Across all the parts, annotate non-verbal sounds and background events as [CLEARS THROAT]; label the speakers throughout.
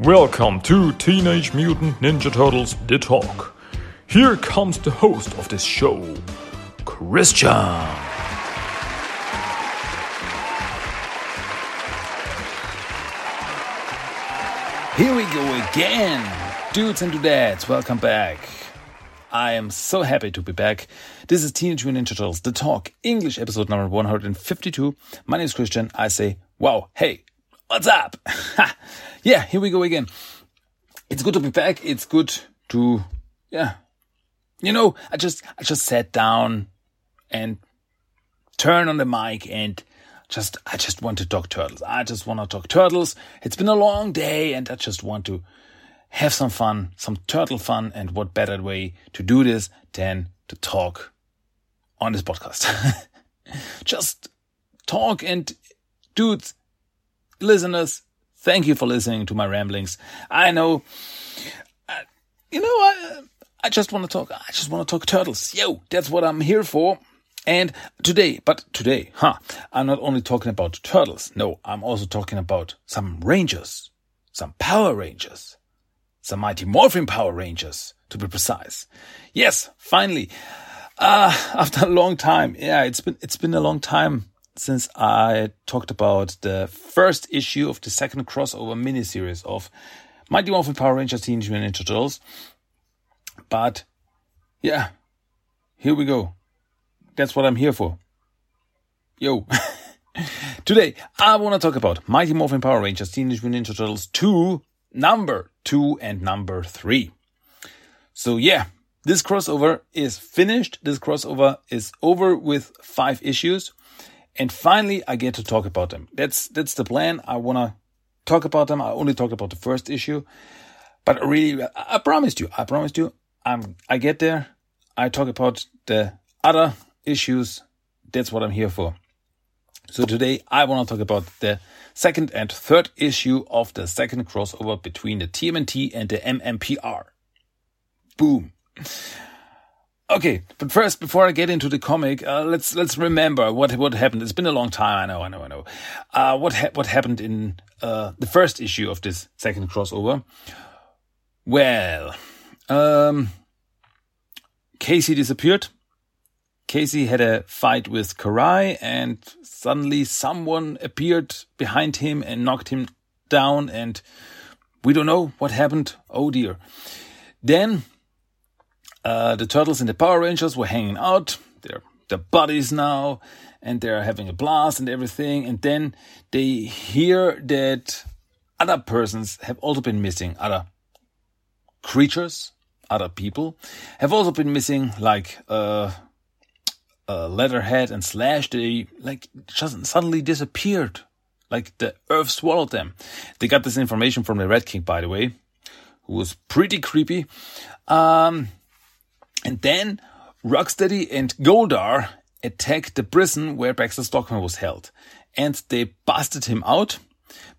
Speaker 1: Welcome to Teenage Mutant Ninja Turtles The Talk. Here comes the host of this show, Christian.
Speaker 2: Here we go again. Dudes and dudettes, welcome back. I am so happy to be back. This is Teenage Mutant Ninja Turtles The Talk, English episode number 152. My name is Christian. I say, wow, hey, what's up? yeah, here we go again. It's good to be back. It's good to, yeah. You know, I just, I just sat down and turn on the mic and just, I just want to talk turtles. I just want to talk turtles. It's been a long day and I just want to have some fun, some turtle fun. And what better way to do this than to talk on this podcast? [LAUGHS] just talk and dudes, listeners, thank you for listening to my ramblings. I know, uh, you know, I, I just want to talk. I just want to talk turtles. Yo, that's what I'm here for. And today, but today, huh, I'm not only talking about turtles. No, I'm also talking about some rangers, some power rangers, some mighty morphin power rangers, to be precise. Yes, finally, uh, [LAUGHS] after a long time. Yeah, it's been, it's been a long time since I talked about the first issue of the second crossover miniseries of Mighty Morphin Power Rangers Teenage Mutant Ninja Turtles. But yeah, here we go. That's what I'm here for. Yo. [LAUGHS] Today, I want to talk about Mighty Morphin Power Rangers Teenage Mutant Ninja Turtles 2, number 2 and number 3. So yeah, this crossover is finished. This crossover is over with five issues. And finally, I get to talk about them. That's that's the plan. I want to talk about them. I only talked about the first issue, but really, I promised you. I promised you. I'm. I get there. I talk about the other issues. That's what I'm here for. So today, I want to talk about the second and third issue of the second crossover between the TMNT and the MMPR. Boom. Okay, but first, before I get into the comic, uh, let's let's remember what what happened. It's been a long time. I know, I know, I know. Uh, what ha- what happened in uh, the first issue of this second crossover? Well, um, Casey disappeared. Casey had a fight with Karai, and suddenly someone appeared behind him and knocked him down, and we don't know what happened. Oh dear. Then uh, the turtles and the Power Rangers were hanging out. They're buddies now, and they're having a blast and everything. And then they hear that other persons have also been missing. Other creatures, other people have also been missing, like uh, uh, Leatherhead and Slash. They like just suddenly disappeared, like the earth swallowed them. They got this information from the Red King, by the way, who was pretty creepy. Um, and then Rocksteady and Goldar attacked the prison where Baxter Stockman was held. And they busted him out.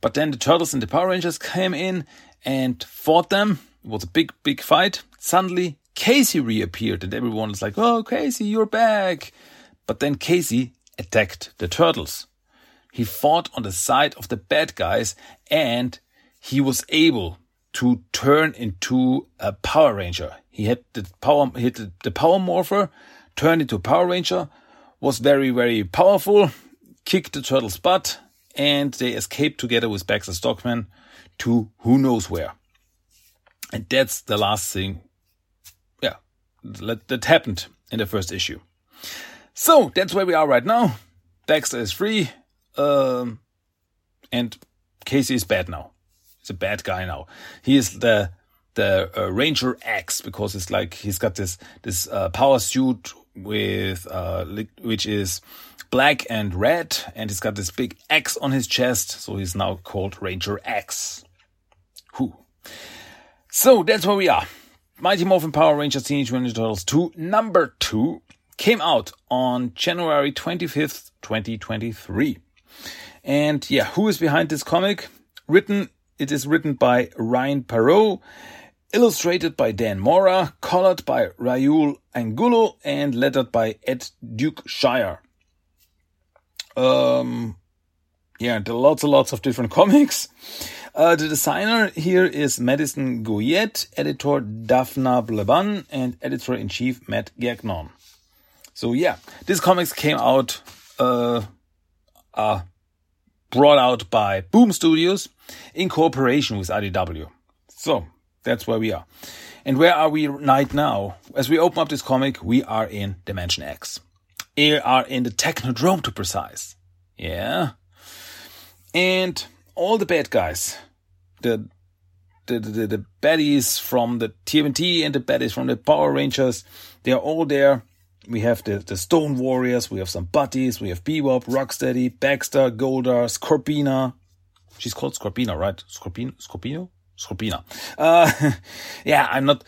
Speaker 2: But then the Turtles and the Power Rangers came in and fought them. It was a big, big fight. Suddenly, Casey reappeared and everyone was like, Oh, Casey, you're back. But then Casey attacked the Turtles. He fought on the side of the bad guys and he was able to turn into a Power Ranger. He had the power, he had the Power Morpher, turned into a Power Ranger, was very, very powerful, kicked the turtle's butt, and they escaped together with Baxter Stockman to who knows where. And that's the last thing, yeah, that, that happened in the first issue. So that's where we are right now. Baxter is free, um, and Casey is bad now. A bad guy now. He is the the uh, Ranger X because it's like he's got this this uh, power suit with uh, which is black and red, and he's got this big X on his chest, so he's now called Ranger X. Who? So that's where we are. Mighty Morphin Power Rangers Teenage Mutant Ninja Turtles 2, number 2, came out on January 25th, 2023. And yeah, who is behind this comic? Written, it is written by Ryan Parrott, illustrated by Dan Mora, colored by Raul Angulo, and lettered by Ed Dukeshire. Um, yeah, there are lots and lots of different [LAUGHS] comics. Uh, the designer here is Madison Goyette, editor Dafna Pleban, and editor in chief Matt Gagnon. So yeah, this comics came out, uh, uh, brought out by Boom Studios in cooperation with IDW. So that's where we are. And where are we right now? As we open up this comic, we are in Dimension X. We are in the Technodrome to precise. Yeah. And all the bad guys, the the, the, the baddies from the TMNT and the baddies from the Power Rangers, they are all there. We have the, the Stone Warriors, we have some putties, we have Bebop, Rocksteady, Baxter, Goldar, Scorpina. She's called Scorpina, right? Scorpino? Scorpino? Scorpina. Uh, [LAUGHS] yeah, I'm not,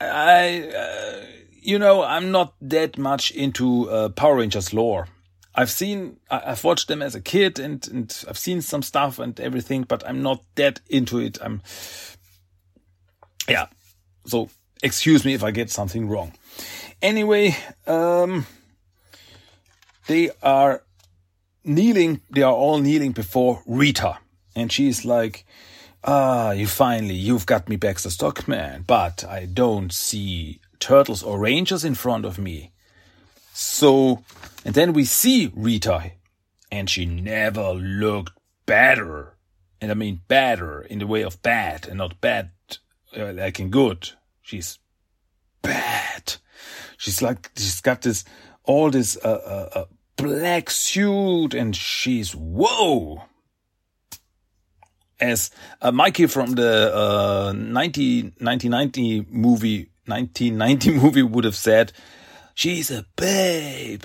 Speaker 2: I, uh, you know, I'm not that much into uh, Power Rangers lore. I've seen, I've watched them as a kid and, and I've seen some stuff and everything, but I'm not that into it. I'm, yeah. So excuse me if I get something wrong. Anyway, um, they are kneeling, they are all kneeling before Rita. And she's like, ah, you finally, you've got me back, Baxter Stockman, but I don't see turtles or rangers in front of me. So, and then we see Rita, and she never looked better. And I mean better in the way of bad and not bad uh, like in good. She's bad. She's like, she's got this, all this, uh, uh, uh black suit and she's, whoa. As uh, Mikey from the, uh, 90, 1990 movie, 1990 [LAUGHS] movie would have said, She's a babe.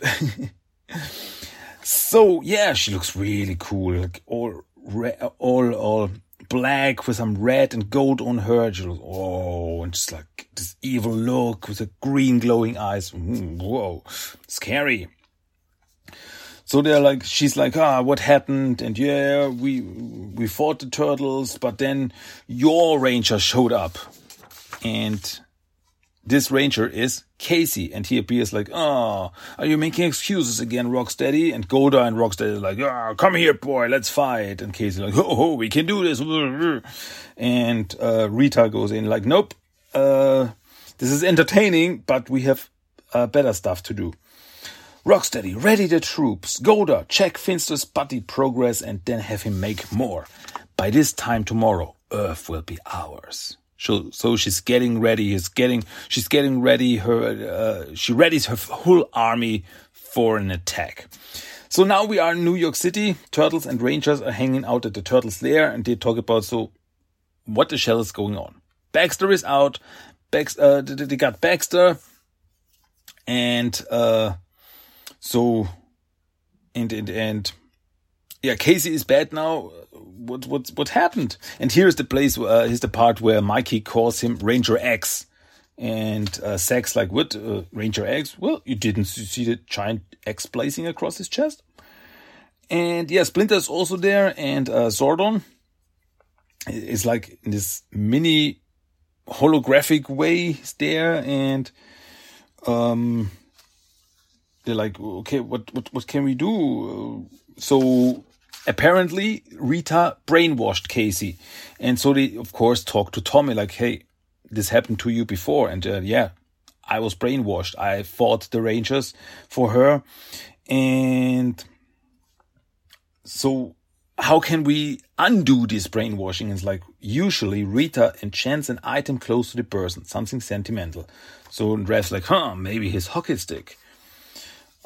Speaker 2: [LAUGHS] so yeah, she looks really cool. Like all all all black with some red and gold on her. She looks, oh, and just like this evil look with the green glowing eyes. Mm, whoa, scary. So they're like, she's like, ah, what happened? And yeah, we we fought the turtles, but then your ranger showed up, and this ranger is Casey, and he appears like, "Oh, are you making excuses again, Rocksteady?" And Goldar and Rocksteady are like, "Ah, oh, come here, boy, let's fight." And Casey like, "Oh, oh we can do this." And uh, Rita goes in like, "Nope, uh, this is entertaining, but we have uh, better stuff to do." Rocksteady, ready the troops. Goldar, check Finster's putty progress, and then have him make more. By this time tomorrow, Earth will be ours. So, so she's getting ready. She's getting, she's getting ready. Her, uh, she readies her whole army for an attack. So now we are in New York City. Turtles and Rangers are hanging out at the Turtles lair and they talk about, so what the hell is going on? Baxter is out. Bax, uh, they got Baxter and, uh, so, and, and, and, yeah, Casey is bad now what what what happened? And here's the place. Uh, here's the part where Mikey calls him Ranger X, and uh, like, "What, uh, Ranger X? Well, you didn't see the giant X blazing across his chest." And yeah, Splinter's also there, and uh, Zordon is like in this mini holographic way he's there, and um, they're like, "Okay, what what what can we do?" So apparently Rita brainwashed Casey. And so they, of course, talked to Tommy like, hey, this happened to you before. And uh, yeah, I was brainwashed. I fought the Rangers for her. And so how can we undo this brainwashing? It's like usually Rita enchants an item close to the person, something sentimental. So Raph's like, huh, maybe his hockey stick.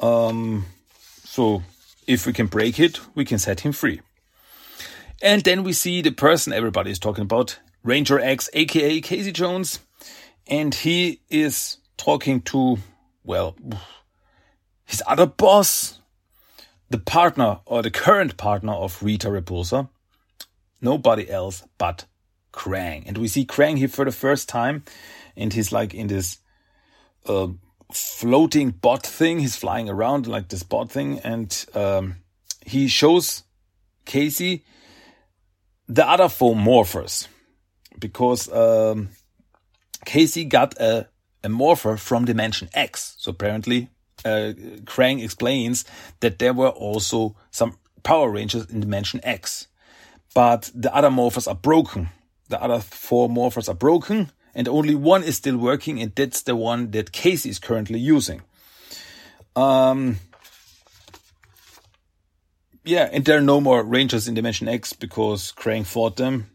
Speaker 2: Um, so if we can break it, we can set him free. And then we see the person everybody is talking about, Ranger X, aka Casey Jones. And he is talking to, well, his other boss, the partner or the current partner of Rita Repulsa. Nobody else but Krang. And we see Krang here for the first time. And he's like in this uh, floating bot thing. He's flying around like this bot thing, and um, he shows Casey the other four morphers because um, Casey got a, a morpher from Dimension X. So apparently, uh, Krang explains that there were also some Power Rangers in Dimension X. but the other morphers are broken. The other four morphers are broken, and only one is still working, and that's the one that Casey is currently using. Um, yeah, and there are no more Rangers in Dimension X because Krang fought them.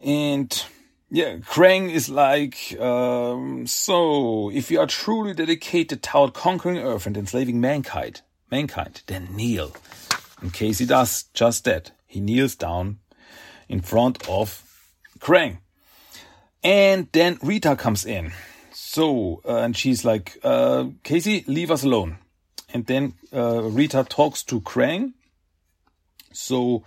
Speaker 2: And yeah, Krang is like, um, so if you are truly dedicated toward conquering Earth and enslaving mankind, mankind, then kneel. And Casey does just that. He kneels down in front of Krang. And then Rita comes in. So, uh, and she's like, uh, Casey, leave us alone. And then uh, Rita talks to Krang. So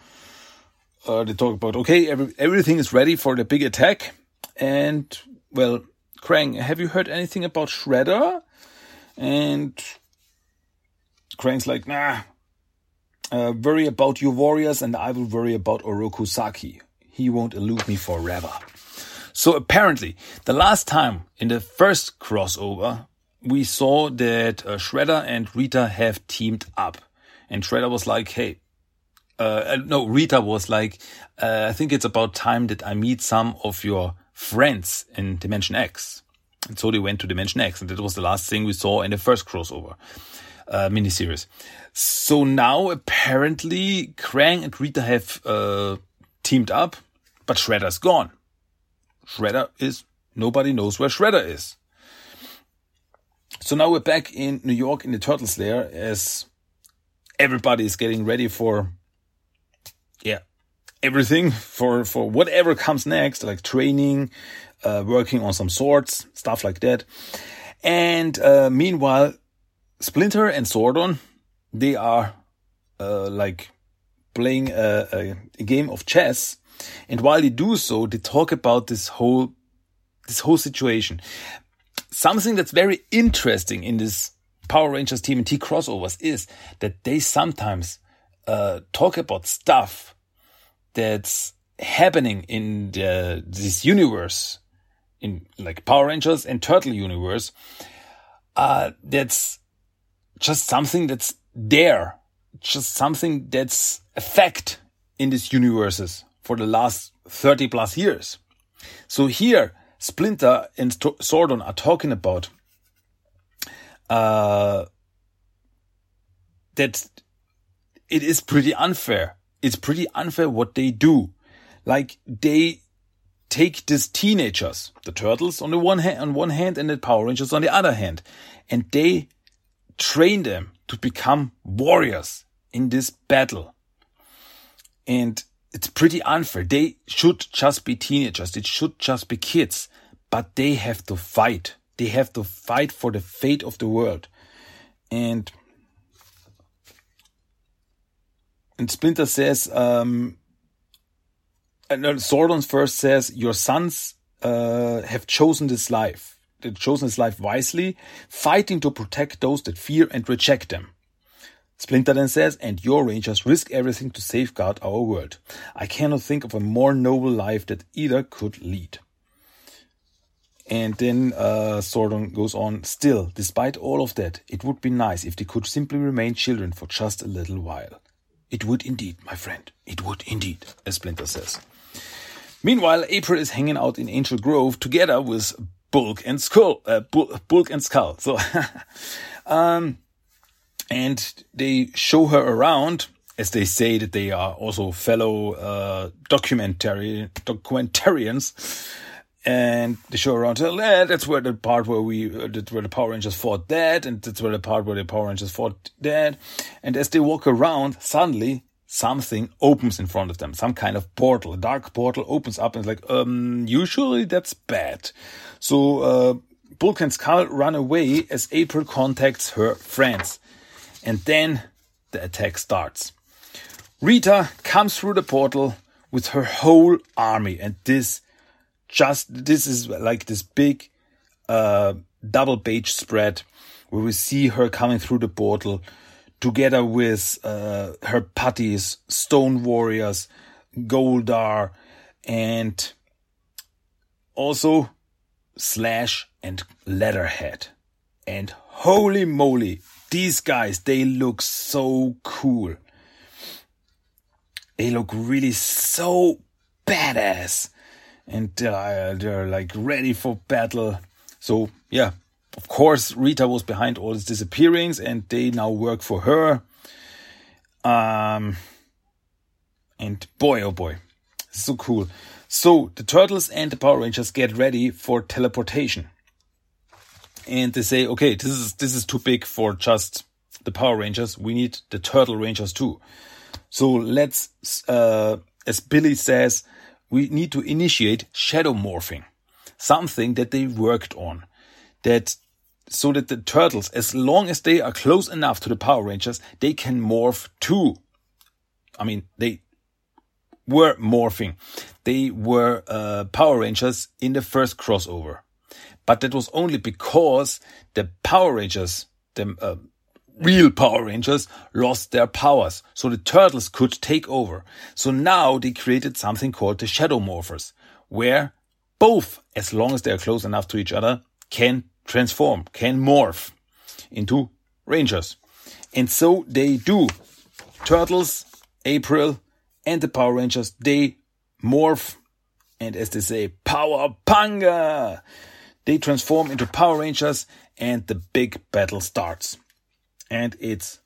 Speaker 2: uh, they talk about, okay, every, everything is ready for the big attack. And, well, Krang, have you heard anything about Shredder? And Krang's like, nah, uh, worry about your warriors and I will worry about Oroku Saki. He won't elude me forever. So apparently, the last time in the first crossover, we saw that uh, Shredder and Rita have teamed up. And Shredder was like, hey, uh, no, Rita was like, uh, I think it's about time that I meet some of your friends in Dimension X. And so they went to Dimension X, and that was the last thing we saw in the first crossover uh, miniseries. So now apparently Krang and Rita have uh, teamed up, but Shredder's gone. Shredder is nobody knows where Shredder is. So now we're back in New York in the Turtles lair as everybody is getting ready for yeah everything for for whatever comes next like training uh, working on some swords stuff like that and uh, meanwhile splinter and Zordon they are uh, like playing a, a game of chess and while they do so they talk about this whole this whole situation something that's very interesting in this Power Rangers TMNT crossovers is that they sometimes uh, talk about stuff that's happening in the, this universe, in like Power Rangers and Turtle universe. Uh, that's just something that's there, just something that's a fact in these universes for the last 30 plus years. So here, Splinter and Zordon are talking about uh, that it is pretty unfair. It's pretty unfair what they do. Like they take these teenagers, the turtles on the one hand, on one hand, and the Power Rangers on the other hand, and they train them to become warriors in this battle. And it's pretty unfair. They should just be teenagers. It should just be kids, but they have to fight. They have to fight for the fate of the world. And and Splinter says, um, and Zordon first says, your sons uh, have chosen this life. They've chosen this life wisely, fighting to protect those that fear and reject them. Splinter then says, and your rangers risk everything to safeguard our world. I cannot think of a more noble life that either could lead. And then uh, Zordon goes on, still, despite all of that, it would be nice if they could simply remain children for just a little while. It would indeed, my friend. It would indeed, as Splinter says. Meanwhile, April is hanging out in Angel Grove together with Bulk and Skull. Uh, Bulk and Skull. So, [LAUGHS] um, and they show her around as they say that they are also fellow uh, documentary documentarians. And they show around tell eh, that's where the part where we uh, where the power rangers fought that and that's where the part where the power rangers fought that. And as they walk around suddenly something opens in front of them. Some kind of portal a dark portal opens up and it's like um usually that's bad. So uh bulk and skull run away as april contacts her friends and then the attack starts. Rita comes through the portal with her whole army, and this just this is like this big uh, double page spread where we see her coming through the portal together with uh, her putties, Stone Warriors, Goldar, and also Slash and Leatherhead. And holy moly, these guys, they look so cool. they look really so badass. And uh, they're like ready for battle. So, yeah, of course, Rita was behind all these disappearings and they now work for her. Um, and boy, oh boy, so cool. So the Turtles and the Power Rangers get ready for teleportation. And they say, okay, this is, this is too big for just the Power Rangers. We need the Turtle Rangers too. So let's, uh, as Billy says, we need to initiate shadow morphing, something that they worked on that so that the turtles, as long as they are close enough to the Power Rangers, they can morph too. I mean, they were morphing. They were uh, Power Rangers in the first crossover. But that was only because the Power Rangers, the uh, real Power Rangers, lost their powers. So the turtles could take over. So now they created something called the Shadow Morphers, where both, as long as they are close enough to each other, can transform, can morph into Rangers. And so they do. Turtles, April, and the Power Rangers, they morph and as they say, Power Panga! They transform into Power Rangers and the big battle starts. And it's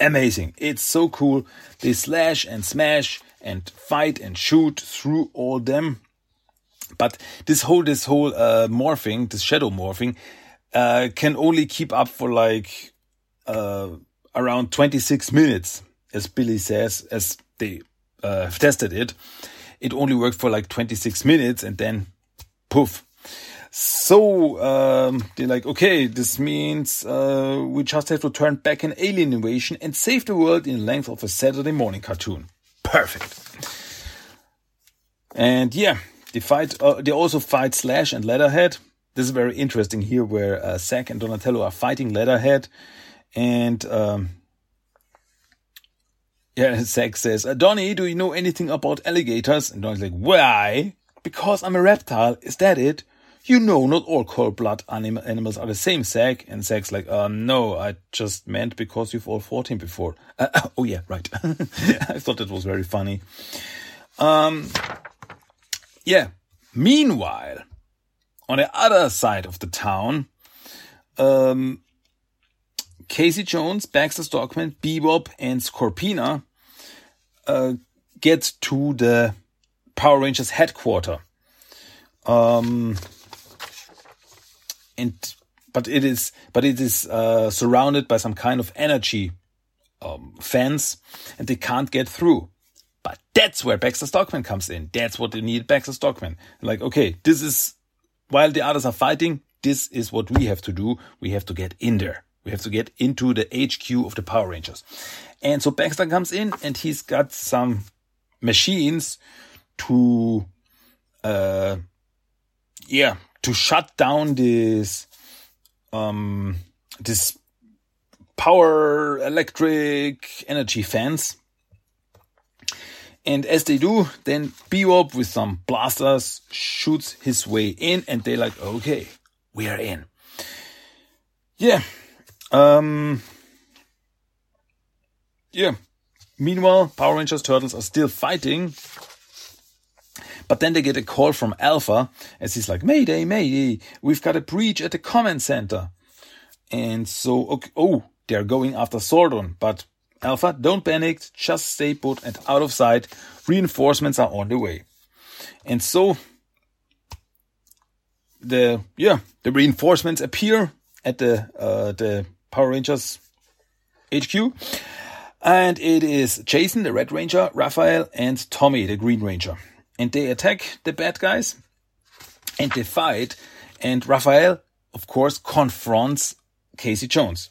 Speaker 2: amazing. It's so cool. They slash and smash and fight and shoot through all them. But this whole, this whole, uh, morphing, this shadow morphing, uh, can only keep up for like, uh, around 26 minutes, as Billy says, as they, uh, tested it. It only worked for like 26 minutes and then poof. So, um, they're like, okay, this means, uh, we just have to turn back an alien invasion and save the world in the length of a Saturday morning cartoon. Perfect. And yeah, they fight. Uh, they also fight Slash and Leatherhead. This is very interesting here, where uh, Zack and Donatello are fighting Leatherhead, and um, yeah, [LAUGHS] Zack says, uh, "Donnie, do you know anything about alligators?" And Donnie's like, "Why? Because I'm a reptile. Is that it?" You know, not all cold-blood anim animals are the same, Zack. And Zack's like, uh, no, I just meant because you've all fought him before. Uh, [COUGHS] oh yeah, right. [LAUGHS] I thought that was very funny. Um, yeah. Meanwhile, on the other side of the town, um, Casey Jones, Baxter Stockman, Bebop, and Scorpina uh, get to the Power Rangers headquarters. Um, and but it is but it is uh, surrounded by some kind of energy um, fence, and they can't get through. But that's where Baxter Stockman comes in. That's what they need Baxter Stockman. Like, okay, this is, while the others are fighting, this is what we have to do. We have to get in there. We have to get into the HQ of the Power Rangers. And so Baxter comes in and he's got some machines to, uh, yeah, to shut down this, um, this power electric energy fence and as they do, then Bebop with some blasters shoots his way in and they're like, okay, we are in. Yeah. Um, yeah. Meanwhile, Power Rangers Turtles are still fighting. But then they get a call from Alpha as he's like, Mayday, Mayday, we've got a breach at the command center. And so, okay, oh, they're going after Zordon, but Alpha, don't panic, just stay put and out of sight. Reinforcements are on the way. And so the yeah, the reinforcements appear at the uh, the Power Rangers HQ. And it is Jason, the Red Ranger, Raphael, and Tommy, the Green Ranger. And they attack the bad guys and they fight. And Raphael, of course, confronts Casey Jones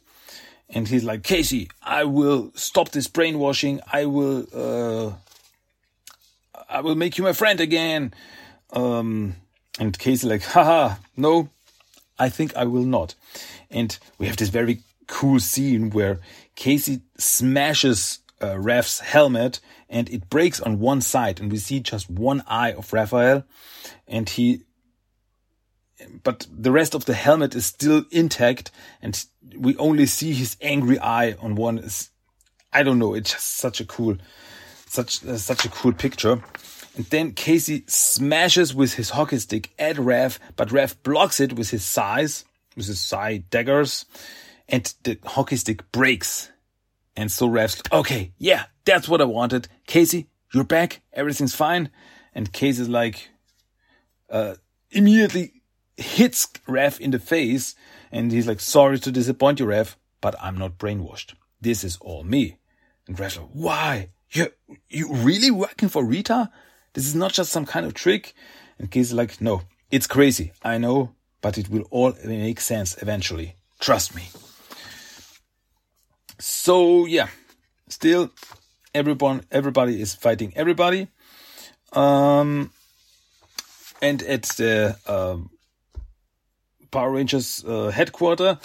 Speaker 2: and he's like, Casey, I will stop this brainwashing. I will, uh, I will make you my friend again. Um, and Casey like, haha, no, I think I will not. And we have this very cool scene where Casey smashes uh, helmet and it breaks on one side and we see just one eye of Raphael and he but the rest of the helmet is still intact and we only see his angry eye on one is I don't know it's just such a cool such uh, such a cool picture. And then Casey smashes with his hockey stick at Raph, but Raph blocks it with his size, with his side daggers, and the hockey stick breaks. And so like, okay, yeah, that's what I wanted. Casey, you're back. Everything's fine. And Casey's like, uh, immediately hits Raph in the face. And he's like, sorry to disappoint you, Raph, but I'm not brainwashed. This is all me. And Raph's like, why? You, you really working for Rita? This is not just some kind of trick. And Casey's like, no, it's crazy. I know, but it will all make sense eventually. Trust me. So yeah, still everyone, everybody is fighting everybody. Um, and at the um, Power Rangers uh, headquarters,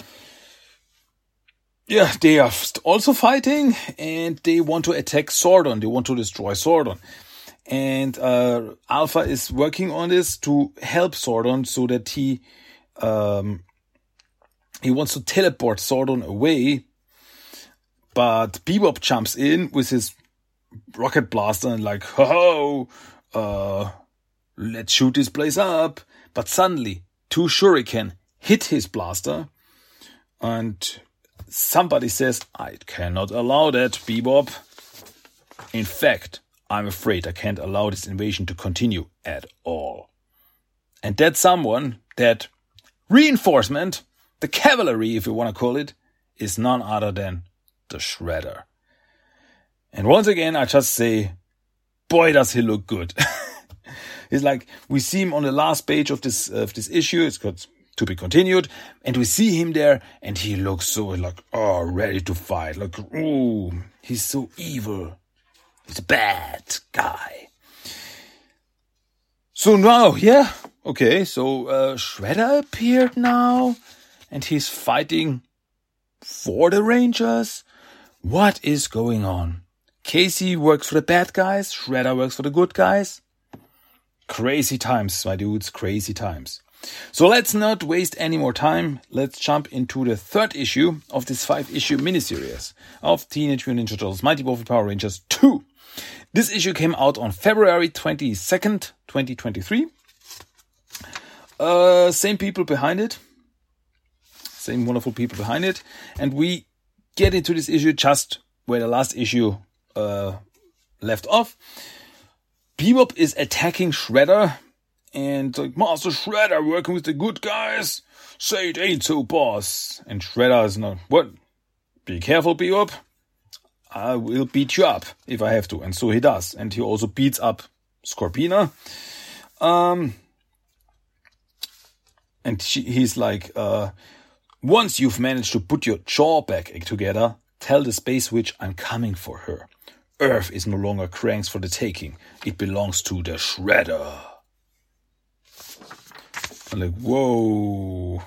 Speaker 2: yeah, they are also fighting and they want to attack Zordon. They want to destroy Zordon. And uh, Alpha is working on this to help Zordon so that he um, he wants to teleport Zordon away but Bebop jumps in with his rocket blaster and like, ho ho, uh, let's shoot this place up. But suddenly, two shuriken hit his blaster, and somebody says, I cannot allow that, Bebop. In fact, I'm afraid I can't allow this invasion to continue at all. And that someone, that reinforcement, the cavalry, if you want to call it, is none other than the Shredder. And once again, I just say, boy, does he look good. [LAUGHS] It's like we see him on the last page of this of this issue. It's got to be continued, and we see him there, and he looks so like oh, ready to fight. Like oh, he's so evil. He's a bad guy. So now, yeah, okay. So uh, Shredder appeared now, and he's fighting for the Rangers. What is going on? Casey works for the bad guys, Shredder works for the good guys. Crazy times, my dudes, crazy times. So let's not waste any more time. Let's jump into the third issue of this five issue miniseries of Teenage Mutant Ninja Turtles Mighty Morphin Power Rangers 2. This issue came out on February 22nd, 2023. Uh, same people behind it. Same wonderful people behind it. And we get into this issue just where the last issue uh, left off. Bebop is attacking Shredder and like Master Shredder working with the good guys. Say it ain't so, boss. And Shredder is not what? Be careful, Bebop. I will beat you up if I have to, and so he does. And he also beats up Scorpina. Um, and she, he's like, uh, once you've managed to put your jaw back together, tell the Space Witch I'm coming for her. Earth is no longer Krang's for the taking. It belongs to the Shredder. I'm like, whoa.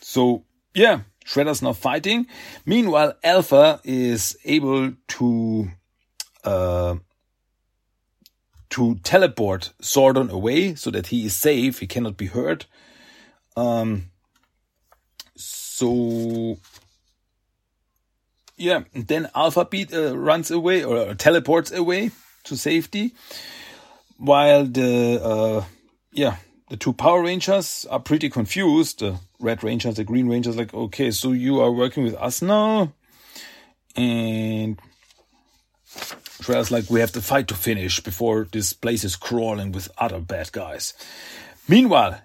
Speaker 2: So, yeah, Shredder's now fighting. Meanwhile, Alpha is able to, uh, to teleport Zordon away so that he is safe. He cannot be hurt. Um, so yeah, then Alpha Beat uh, runs away or uh, teleports away to safety, while the uh, yeah the two Power Rangers are pretty confused. The Red Rangers, the Green Rangers, like okay, so you are working with us now, and Shredder's like we have the fight to finish before this place is crawling with other bad guys. Meanwhile,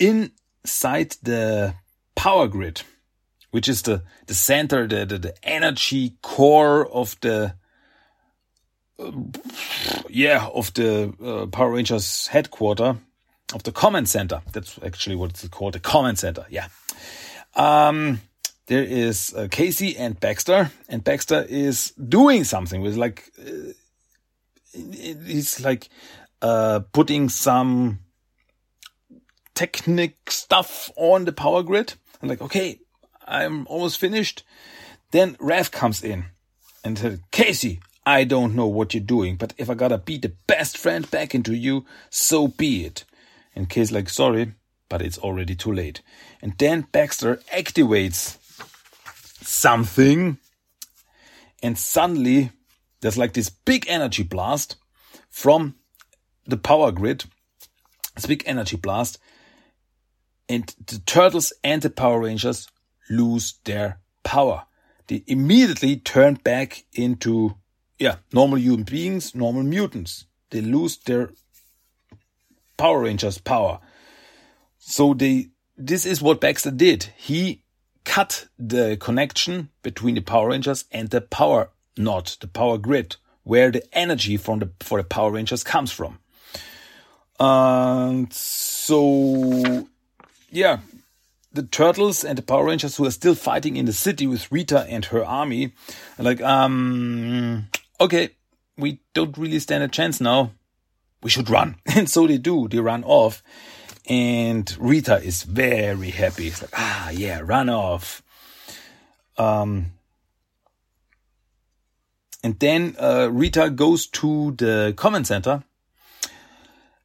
Speaker 2: inside the power grid, which is the, the center, the, the, the energy core of the, uh, yeah, of the uh, Power Rangers headquarter, of the command center. That's actually what it's called, the command center. Yeah. Um, there is uh, Casey and Baxter, and Baxter is doing something with like, uh, he's like, uh, putting some technic stuff on the power grid I'm like, okay, I'm almost finished. Then Raph comes in and said, Casey, I don't know what you're doing, but if I gotta beat the best friend back into you, so be it. And Casey's like, sorry, but it's already too late. And then Baxter activates something, and suddenly there's like this big energy blast from the power grid. This big energy blast. And the turtles and the Power Rangers lose their power. They immediately turn back into, yeah, normal human beings, normal mutants. They lose their Power Rangers power. So they, this is what Baxter did. He cut the connection between the Power Rangers and the power node, the power grid, where the energy from the, for the Power Rangers comes from. And so, yeah, the Turtles and the Power Rangers who are still fighting in the city with Rita and her army are like, um, okay, we don't really stand a chance now we should run. [LAUGHS] And so they do. They run off. And Rita is very happy. It's like, ah, yeah, run off. Um, and then uh, Rita goes to the command center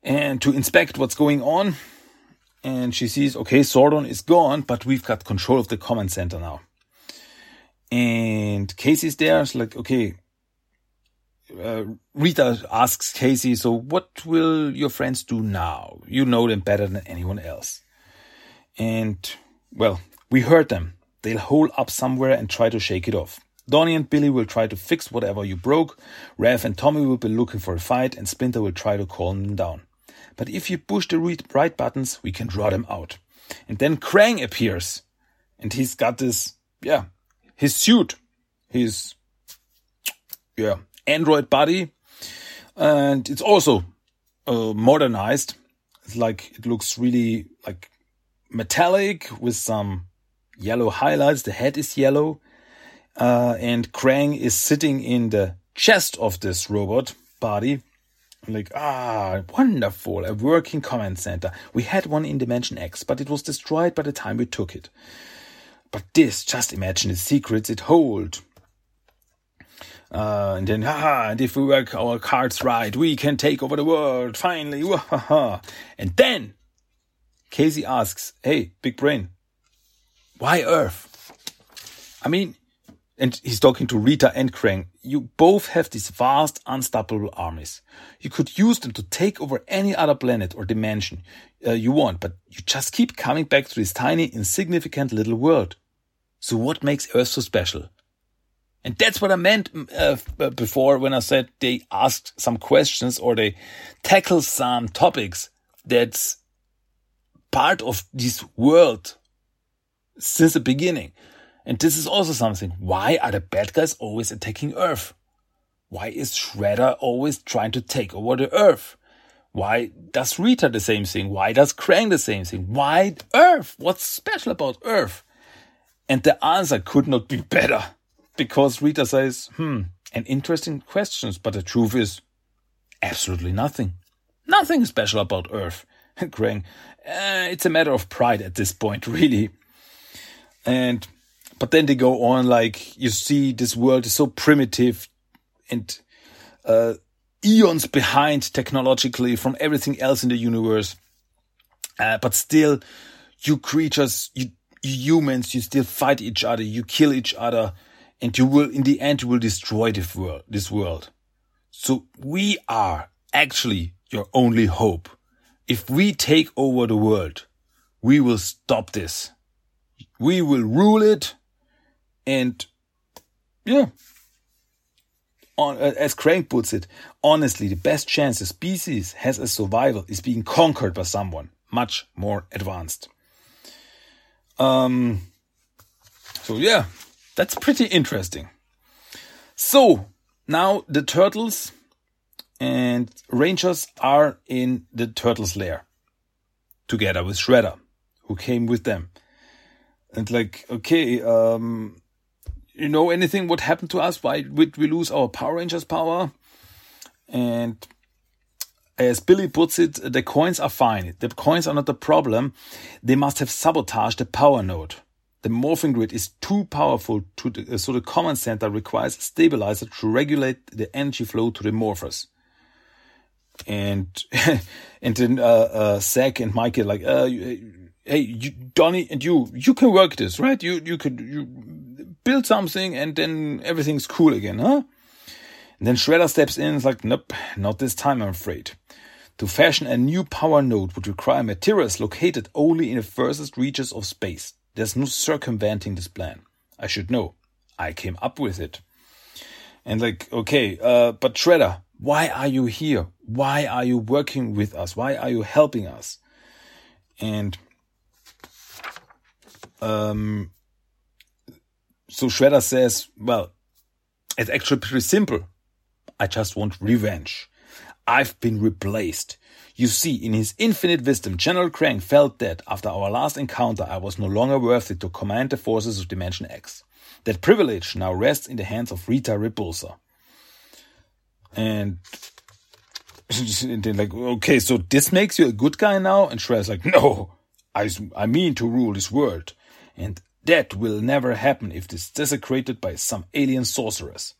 Speaker 2: and to inspect what's going on. And she sees, okay, Zordon is gone, but we've got control of the command center now. And Casey's there. It's like, okay, uh, Rita asks Casey, so what will your friends do now? You know them better than anyone else. And, well, we heard them. They'll hole up somewhere and try to shake it off. Donnie and Billy will try to fix whatever you broke. Raph and Tommy will be looking for a fight, and Splinter will try to calm them down. But if you push the right buttons, we can draw them out. And then Krang appears. And he's got this, yeah, his suit, his, yeah, Android body, and it's also uh, modernized. It's like it looks really like metallic with some yellow highlights. The head is yellow, uh, and Krang is sitting in the chest of this robot body. Like, ah, wonderful, a working command center. We had one in Dimension X, but it was destroyed by the time we took it. But this, just imagine the secrets it hold. Uh, and then, haha, and if we work our cards right, we can take over the world, finally, wahaha. And then, Casey asks, hey, big brain, why Earth? I mean, and he's talking to Rita and Krang, you both have these vast, unstoppable armies. You could use them to take over any other planet or dimension uh, you want, but you just keep coming back to this tiny, insignificant little world. So what makes Earth so special? And that's what I meant uh, before when I said they asked some questions or they tackle some topics that's part of this world since the beginning. And this is also something. Why are the bad guys always attacking Earth? Why is Shredder always trying to take over the Earth? Why does Rita the same thing? Why does Krang the same thing? Why Earth? What's special about Earth? And the answer could not be better because Rita says, hmm, an interesting questions, but the truth is absolutely nothing. Nothing special about Earth. [LAUGHS] Krang, uh, it's a matter of pride at this point, [LAUGHS] really. And, but then they go on like, you see, this world is so primitive and, uh, eons behind technologically from everything else in the universe. Uh, but still, you creatures, you, you humans, you still fight each other, you kill each other, and you will, in the end, you will destroy this world, this world. So we are actually your only hope. If we take over the world, we will stop this. We will rule it. And yeah, on, as Krang puts it, honestly, the best chance a species has a survival is being conquered by someone much more advanced. Um, so yeah, that's pretty interesting. So now the turtles and Rangers are in the turtles' lair together with Shredder, who came with them. And like, okay, um, you know anything what happened to us? Why would we lose our Power Rangers power? And as Billy puts it, the coins are fine. The coins are not the problem. They must have sabotaged the power node. The morphing grid is too powerful, to the, so the command center requires a stabilizer to regulate the energy flow to the morphers. And [LAUGHS] and then uh, uh, Zack and Mike are like, uh, hey, you, Donnie and you, you can work this, right? You you could you build something and then everything's cool again, huh? And then Shredder steps in and is like, nope, not this time, I'm afraid. To fashion a new power node would require materials located only in the furthest reaches of space. There's no circumventing this plan. I should know. I came up with it. And like, okay, uh, but Shredder, why are you here? Why are you working with us? Why are you helping us? And um, so Shredder says, well, it's actually pretty simple. I just want revenge. I've been replaced. You see, in his infinite wisdom, General Krang felt that after our last encounter, I was no longer worthy to command the forces of Dimension X. That privilege now rests in the hands of Rita Repulsa. And [LAUGHS] like, okay, so this makes you a good guy now? And Shredder's like, no, I, I mean to rule this world. And that will never happen if it is desecrated by some alien sorceress.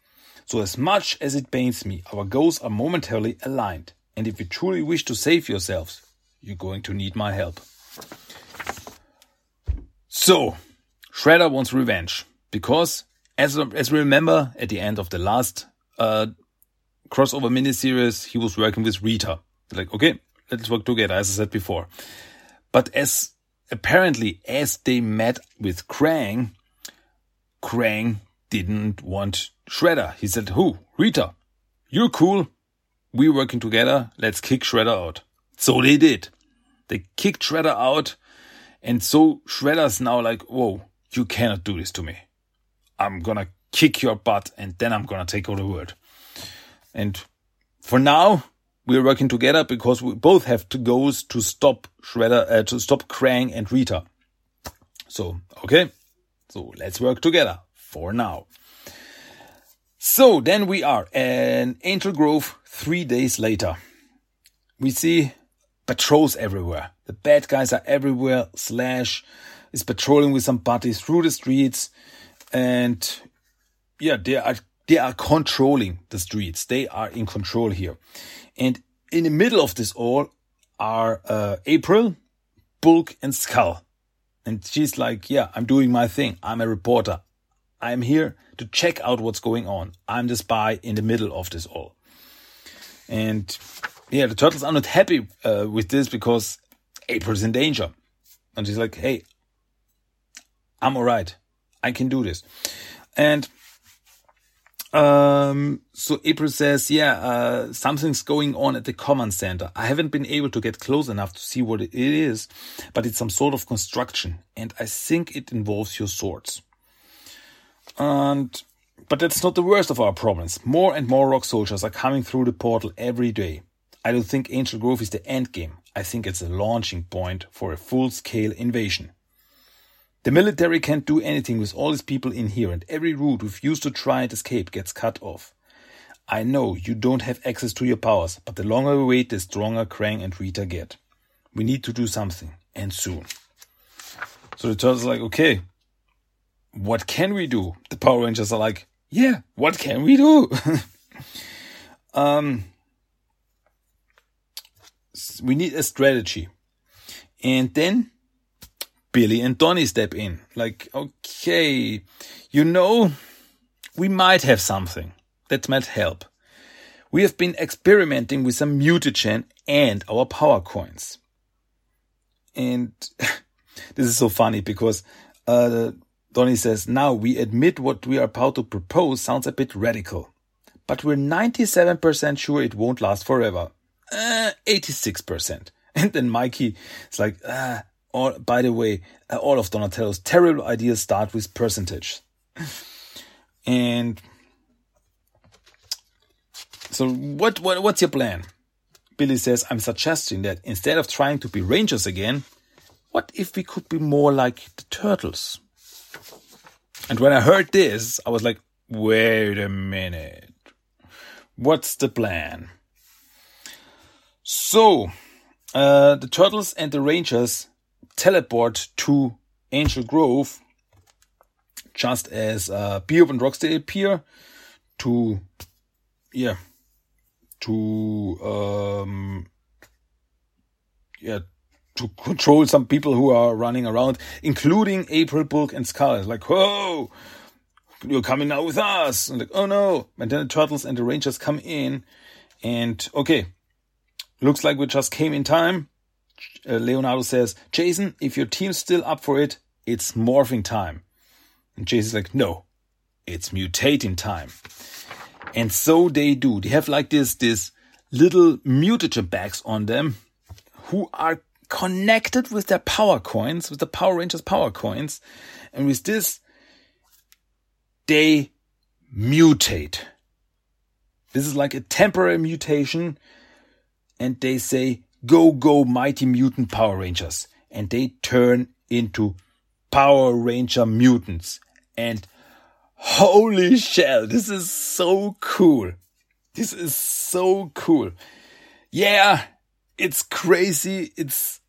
Speaker 2: So as much as it pains me, our goals are momentarily aligned. And if you truly wish to save yourselves, you're going to need my help. So, Shredder wants revenge. Because, as, as we remember, at the end of the last uh, crossover miniseries, he was working with Rita. Like, okay, let's work together, as I said before. But as apparently, as they met with Krang, Krang didn't want Shredder. He said, Who? Rita. You're cool. We're working together. Let's kick Shredder out. So they did. They kicked Shredder out. And so Shredder's now like, Whoa, you cannot do this to me. I'm gonna kick your butt and then I'm gonna take over the world. And for now, we're working together because we both have to goals to stop Shredder, uh, to stop Krang and Rita. So, okay. So let's work together for now. So then we are in Angel Grove three days later. We see patrols everywhere. The bad guys are everywhere. Slash is patrolling with some buddies through the streets. And yeah, they are, they are controlling the streets. They are in control here. And in the middle of this all are uh, April, Bulk, and Skull. And she's like, yeah, I'm doing my thing. I'm a reporter. I'm here to check out what's going on. I'm the spy in the middle of this all. And yeah, the turtles are not happy uh, with this because April's in danger. And she's like, hey, I'm alright. I can do this. And um, so April says, yeah, uh, something's going on at the command center. I haven't been able to get close enough to see what it is, but it's some sort of construction, and I think it involves your swords. And but that's not the worst of our problems. More and more rock soldiers are coming through the portal every day. I don't think Angel Grove is the end game. I think it's a launching point for a full-scale invasion. The military can't do anything with all these people in here, and every route we've used to try and escape gets cut off. I know you don't have access to your powers, but the longer we wait, the stronger Krang and Rita get. We need to do something, and soon. So the turtles are like, okay, what can we do? The Power Rangers are like, yeah, what can we do? [LAUGHS] um, we need a strategy. And then Billy and Donnie step in. Like, okay, you know, we might have something that might help. We have been experimenting with some mutagen and our power coins. And [LAUGHS] this is so funny because uh, Donnie says, now we admit what we are about to propose sounds a bit radical, but we're 97% sure it won't last forever. Uh, 86%. [LAUGHS] And then Mikey is like, ah, all, by the way, uh, all of Donatello's terrible ideas start with percentage. [LAUGHS] and so what, what, what's your plan? Billy says, I'm suggesting that instead of trying to be rangers again, what if we could be more like the turtles? And when I heard this, I was like, wait a minute. What's the plan? So, uh, the turtles and the rangers teleport to Angel Grove just as uh, Bebop and Rocksteady appear to, yeah, to, um, yeah, to control some people who are running around, including April Bulk and Scarlet. Like, whoa, you're coming now with us. And like, oh no. And then the turtles and the rangers come in and okay, looks like we just came in time. Uh, Leonardo says, Jason, if your team's still up for it, it's morphing time. And Jason's like, no, it's mutating time. And so they do. They have like this, this little mutagen bags on them who are connected with their power coins, with the Power Rangers power coins. And with this, they mutate. This is like a temporary mutation. And they say, go, go, mighty mutant Power Rangers. And they turn into Power Ranger mutants. And holy shell, this is so cool. This is so cool. Yeah, it's crazy. It's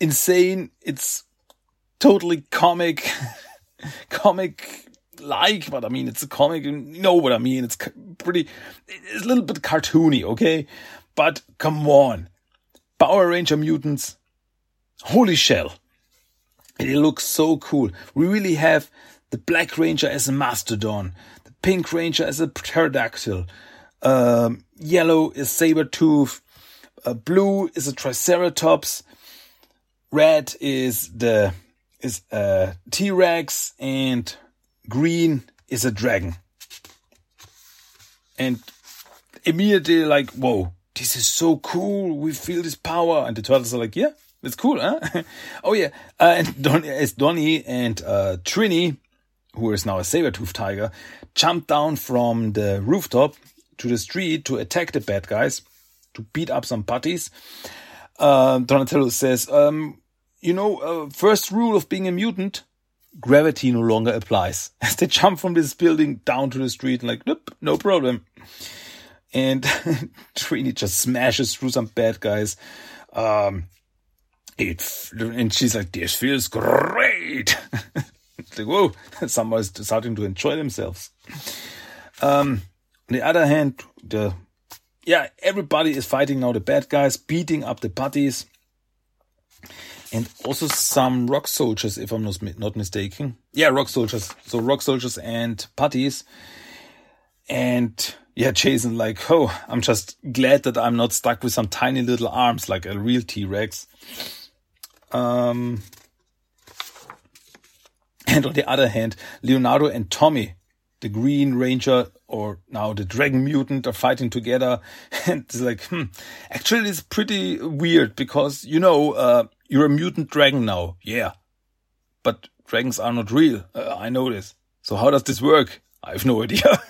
Speaker 2: insane. It's totally comic, [LAUGHS] comic like, but I mean, it's a comic. You know what I mean? It's pretty, it's a little bit cartoony, okay? But come on. Power Ranger mutants. Holy shell. It looks so cool. We really have the Black Ranger as a mastodon, the Pink Ranger as a pterodactyl, um, yellow is saber tooth, uh, blue is a triceratops, red is the is a T-Rex, and green is a dragon. And immediately like, whoa, this is so cool. We feel this power. And the turtles are like, yeah, it's cool, huh? [LAUGHS] oh yeah. Uh, and Don, as Donnie and, uh, Trini, who is now a saber-tooth tiger, jump down from the rooftop to the street to attack the bad guys, to beat up some putties. Uh, Donatello says, um, you know, uh, first rule of being a mutant, gravity no longer applies. [LAUGHS] As they jump from this building down to the street, like, nope, no problem. And [LAUGHS] Trini just smashes through some bad guys. Um, it, and she's like, this feels great. [LAUGHS] like, whoa, [LAUGHS] someone's starting to enjoy themselves. Um, on the other hand, the, yeah, everybody is fighting now the bad guys, beating up the putties and also some rock soldiers, if I'm not, not mistaken. Yeah, rock soldiers. So rock soldiers and putties. And yeah, Jason, like, oh, I'm just glad that I'm not stuck with some tiny little arms like a real T-Rex. Um, and on the other hand, Leonardo and Tommy, the Green Ranger or now the Dragon Mutant are fighting together. [LAUGHS] And it's like, hmm, actually it's pretty weird because, you know, uh, you're a mutant dragon now. Yeah. But dragons are not real. Uh, I know this. So how does this work? I have no [LAUGHS] idea.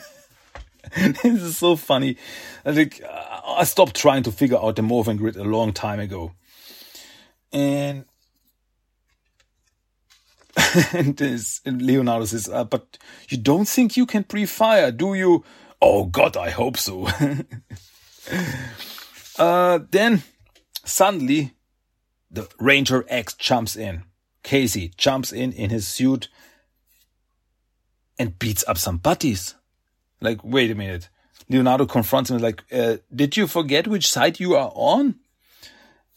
Speaker 2: [LAUGHS] this is so funny. Like I stopped trying to figure out the morphing grid a long time ago. And [LAUGHS] and this and Leonardo says, uh, "But you don't think you can pre-fire, do you?" Oh God, I hope so. [LAUGHS] uh, then suddenly the Ranger X jumps in. Casey jumps in in his suit and beats up some putties. Like, wait a minute. Leonardo confronts him like, uh, did you forget which side you are on?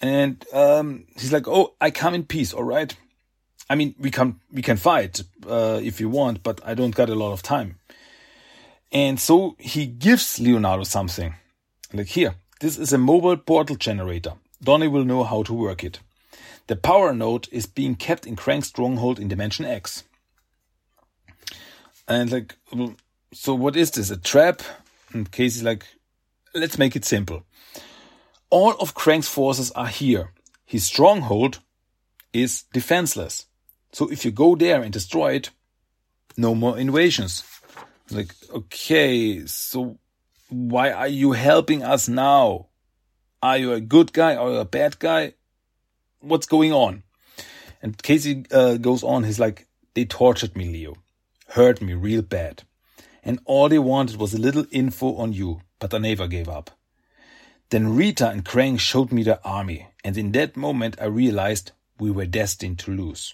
Speaker 2: And um, he's like, oh, I come in peace, all right? I mean, we can we can fight uh, if you want, but I don't got a lot of time. And so he gives Leonardo something. Like here, this is a mobile portal generator. Donnie will know how to work it. The power node is being kept in Krang's stronghold in Dimension X. And like, so what is this? A trap? And Casey's like, let's make it simple. All of Krang's forces are here. His stronghold is defenseless. So if you go there and destroy it, no more invasions. Like, okay, so why are you helping us now? Are you a good guy or a bad guy? What's going on? And Casey uh, goes on. He's like, they tortured me, Leo, hurt me real bad, and all they wanted was a little info on you. But I never gave up. Then Rita and Krang showed me their army, and in that moment I realized we were destined to lose.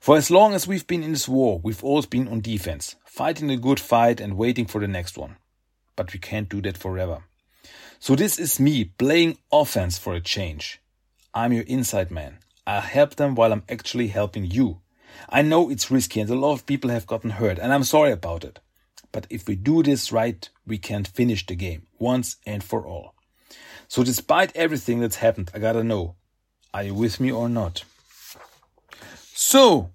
Speaker 2: For as long as we've been in this war, we've always been on defense, fighting a good fight and waiting for the next one. But we can't do that forever. So this is me playing offense for a change. I'm your inside man. I'll help them while I'm actually helping you. I know it's risky and a lot of people have gotten hurt, and I'm sorry about it. But if we do this right, we can finish the game once and for all. So despite everything that's happened, I gotta know, are you with me or not? So,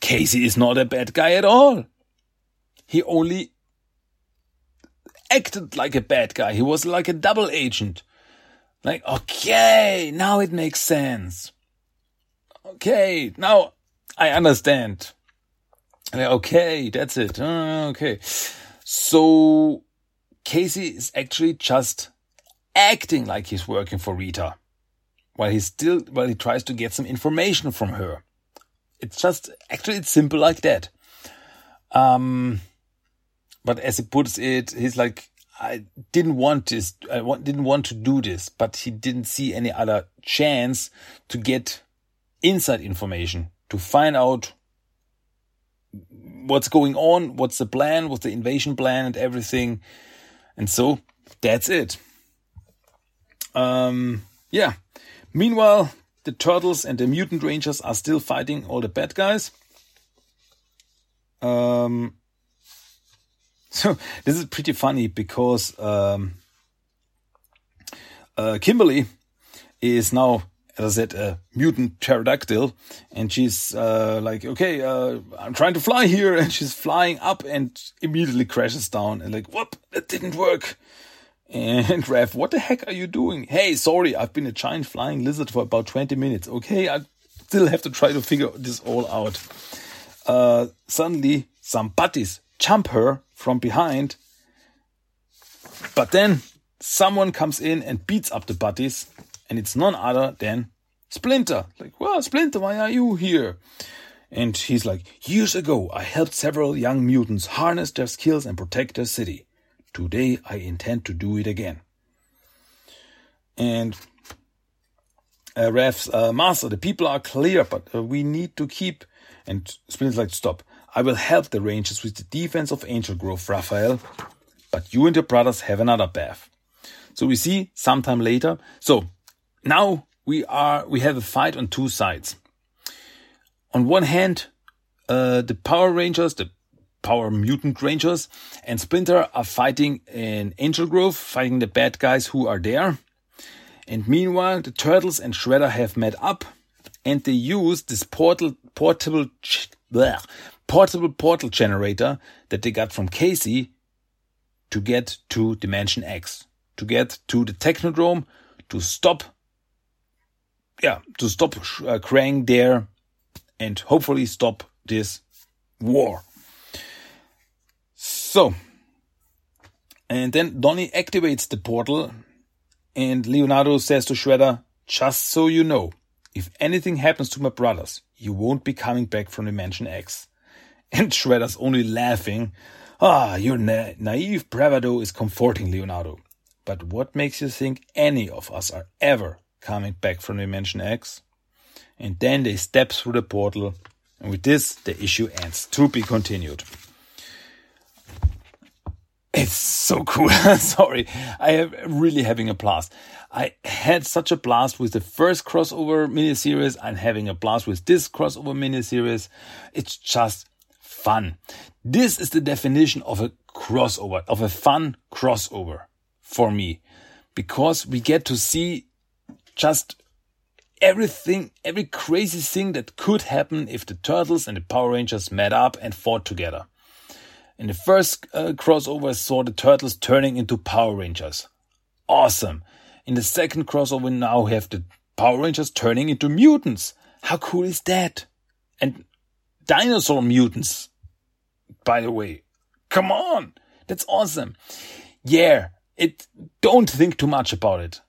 Speaker 2: Casey is not a bad guy at all. He only acted like a bad guy. He was like a double agent. Like, okay, now it makes sense. Okay, now I understand. Okay, that's it. Uh, okay. So Casey is actually just acting like he's working for Rita while he still, while he tries to get some information from her. It's just, actually, it's simple like that. Um, but as he puts it, he's like, I didn't want this. I didn't want to do this, but he didn't see any other chance to get inside information to find out what's going on, what's the plan, what's the invasion plan and everything. And so that's it. Um, yeah. Meanwhile, the turtles and the mutant rangers are still fighting all the bad guys. Um, [LAUGHS] so this is pretty funny because um, uh, Kimberly is now, as I said, a mutant pterodactyl, and she's uh, like, "Okay, uh, I'm trying to fly here," [LAUGHS] and she's flying up and immediately crashes down, and like, "Whoop, that didn't work." And [LAUGHS] Raph, what the heck are you doing? Hey, sorry, I've been a giant flying lizard for about 20 minutes. Okay, I still have to try to figure this all out. Uh, suddenly, some putties jump her from behind. But then someone comes in and beats up the putties, and it's none other than Splinter. Like, well, Splinter, why are you here? And he's like, years ago, I helped several young mutants harness their skills and protect their city. Today, I intend to do it again. And uh, Raph's uh, master, the people are clear, but uh, we need to keep. And Splinter's like, stop. I will help the Rangers with the defense of Angel Grove, Raphael. But you and your brothers have another bath. So we see sometime later. So now we are we have a fight on two sides. On one hand, uh, the Power Rangers, the Power Mutant Rangers, and Splinter are fighting in Angel Grove, fighting the bad guys who are there. And meanwhile, the Turtles and Shredder have met up, and they use this portal portable bleh, portable portal generator that they got from Casey to get to Dimension X, to get to the Technodrome, to stop, yeah, to stop uh, Krang there, and hopefully stop this war. So, and then Donnie activates the portal, and Leonardo says to Shredder, Just so you know, if anything happens to my brothers, you won't be coming back from Dimension X. [LAUGHS] And Shredder's only laughing. Ah, your na naive bravado is comforting, Leonardo. But what makes you think any of us are ever coming back from Dimension X? And then they step through the portal, and with this, the issue ends. To be continued. It's so cool. [LAUGHS] Sorry. I am really having a blast. I had such a blast with the first crossover miniseries. I'm having a blast with this crossover miniseries. It's just fun. This is the definition of a crossover, of a fun crossover for me, because we get to see just everything, every crazy thing that could happen if the Turtles and the Power Rangers met up and fought together. In the first uh, crossover, saw the turtles turning into Power Rangers. Awesome. In the second crossover, now we have the Power Rangers turning into mutants. How cool is that? And dinosaur mutants, by the way. Come on. That's awesome. Yeah. It, don't think too much about it.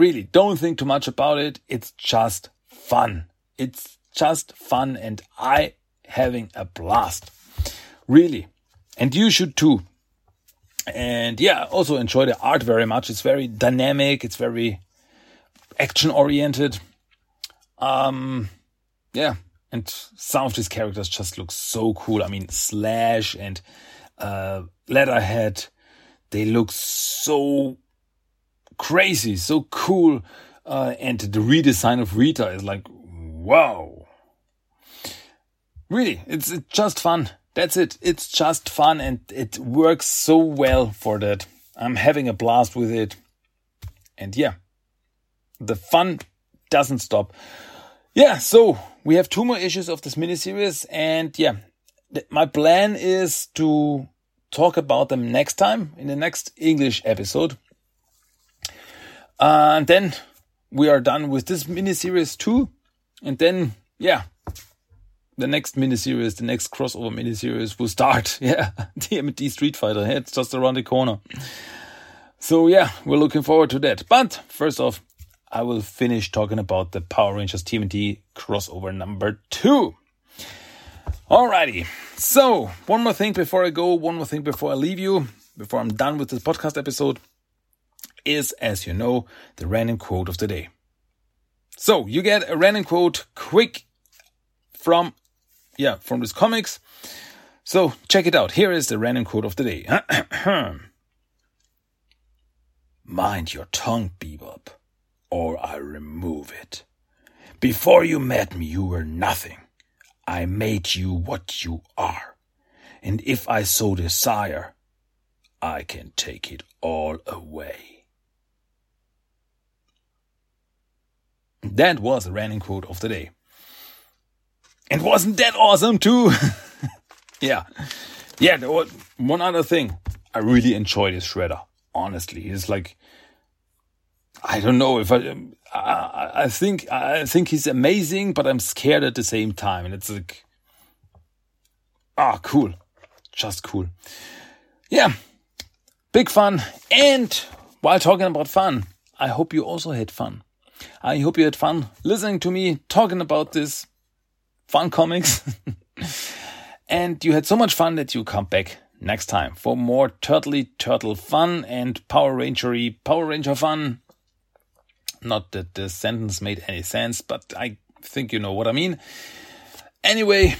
Speaker 2: Really, don't think too much about it. It's just fun. It's just fun and I having a blast. Really. And you should too. And yeah, also enjoy the art very much. It's very dynamic. It's very action oriented. Um, yeah. And some of these characters just look so cool. I mean, Slash and, uh, Leatherhead, they look so crazy, so cool. Uh, and the redesign of Rita is like, wow. Really, it's, it's just fun. That's it. It's just fun and it works so well for that. I'm having a blast with it. And yeah, the fun doesn't stop. Yeah, so we have two more issues of this mini series, and yeah, my plan is to talk about them next time in the next English episode. Uh, and then we are done with this mini series too. And then, yeah, the next mini series, the next crossover mini series will start. [LAUGHS] Yeah, TMNT Street Fighter. It's just around the corner. So yeah, we're looking forward to that. But first off, I will finish talking about the Power Rangers TMNT crossover number two. Alrighty. So, one more thing before I go, one more thing before I leave you, before I'm done with this podcast episode, is, as you know, the random quote of the day. So, you get a random quote quick from, yeah, from this comics. So, check it out. Here is the random quote of the day. [CLEARS THROAT] Mind your tongue, Bebop or I remove it. Before you met me, you were nothing. I made you what you are. And if I so desire, I can take it all away. That was a running quote of the day. And wasn't that awesome too? [LAUGHS] yeah. Yeah, one other thing. I really enjoyed this shredder. Honestly, it's like I don't know if I, I, I think, I think he's amazing, but I'm scared at the same time. And it's like, ah, cool. Just cool. Yeah. Big fun. And while talking about fun, I hope you also had fun. I hope you had fun listening to me talking about this fun comics. [LAUGHS] and you had so much fun that you come back next time for more turtly turtle fun and Power Rangery Power Ranger fun not that the sentence made any sense, but I think you know what I mean. Anyway,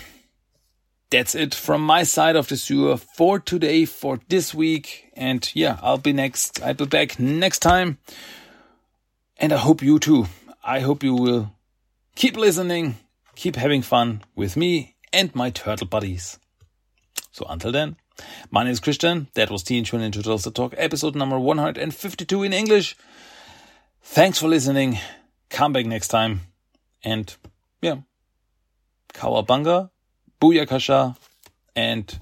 Speaker 2: that's it from my side of the sewer for today, for this week. And yeah, I'll be next. I'll be back next time. And I hope you too. I hope you will keep listening, keep having fun with me and my turtle buddies. So until then, my name is Christian. That was Teenage Mutant Ninja Turtles Talk, episode number 152 in English. Thanks for listening. Come back next time. And yeah, Cowabunga, Booyakasha, and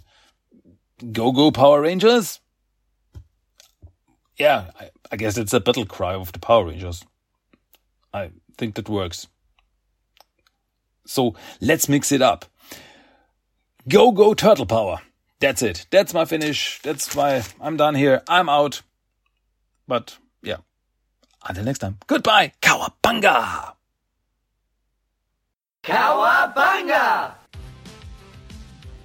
Speaker 2: Go Go Power Rangers. Yeah, I, I guess it's a battle cry of the Power Rangers. I think that works. So let's mix it up. Go Go Turtle Power. That's it. That's my finish. That's why I'm done here. I'm out. But yeah. Until next time, goodbye, Cowabunga!
Speaker 3: Cowabunga!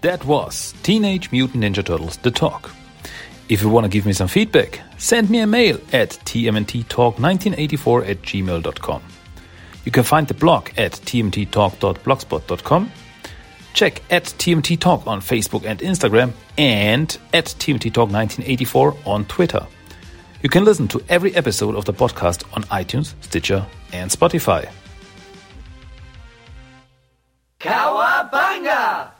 Speaker 2: That was Teenage Mutant Ninja Turtles The Talk. If you want to give me some feedback, send me a mail at tmnttalk1984 at gmail.com. You can find the blog at tmnttalk.blogspot.com. Check at TMT Talk on Facebook and Instagram and at TMT Talk 1984 on Twitter. You can listen to every episode of the podcast on iTunes, Stitcher, and Spotify. Cowabunga!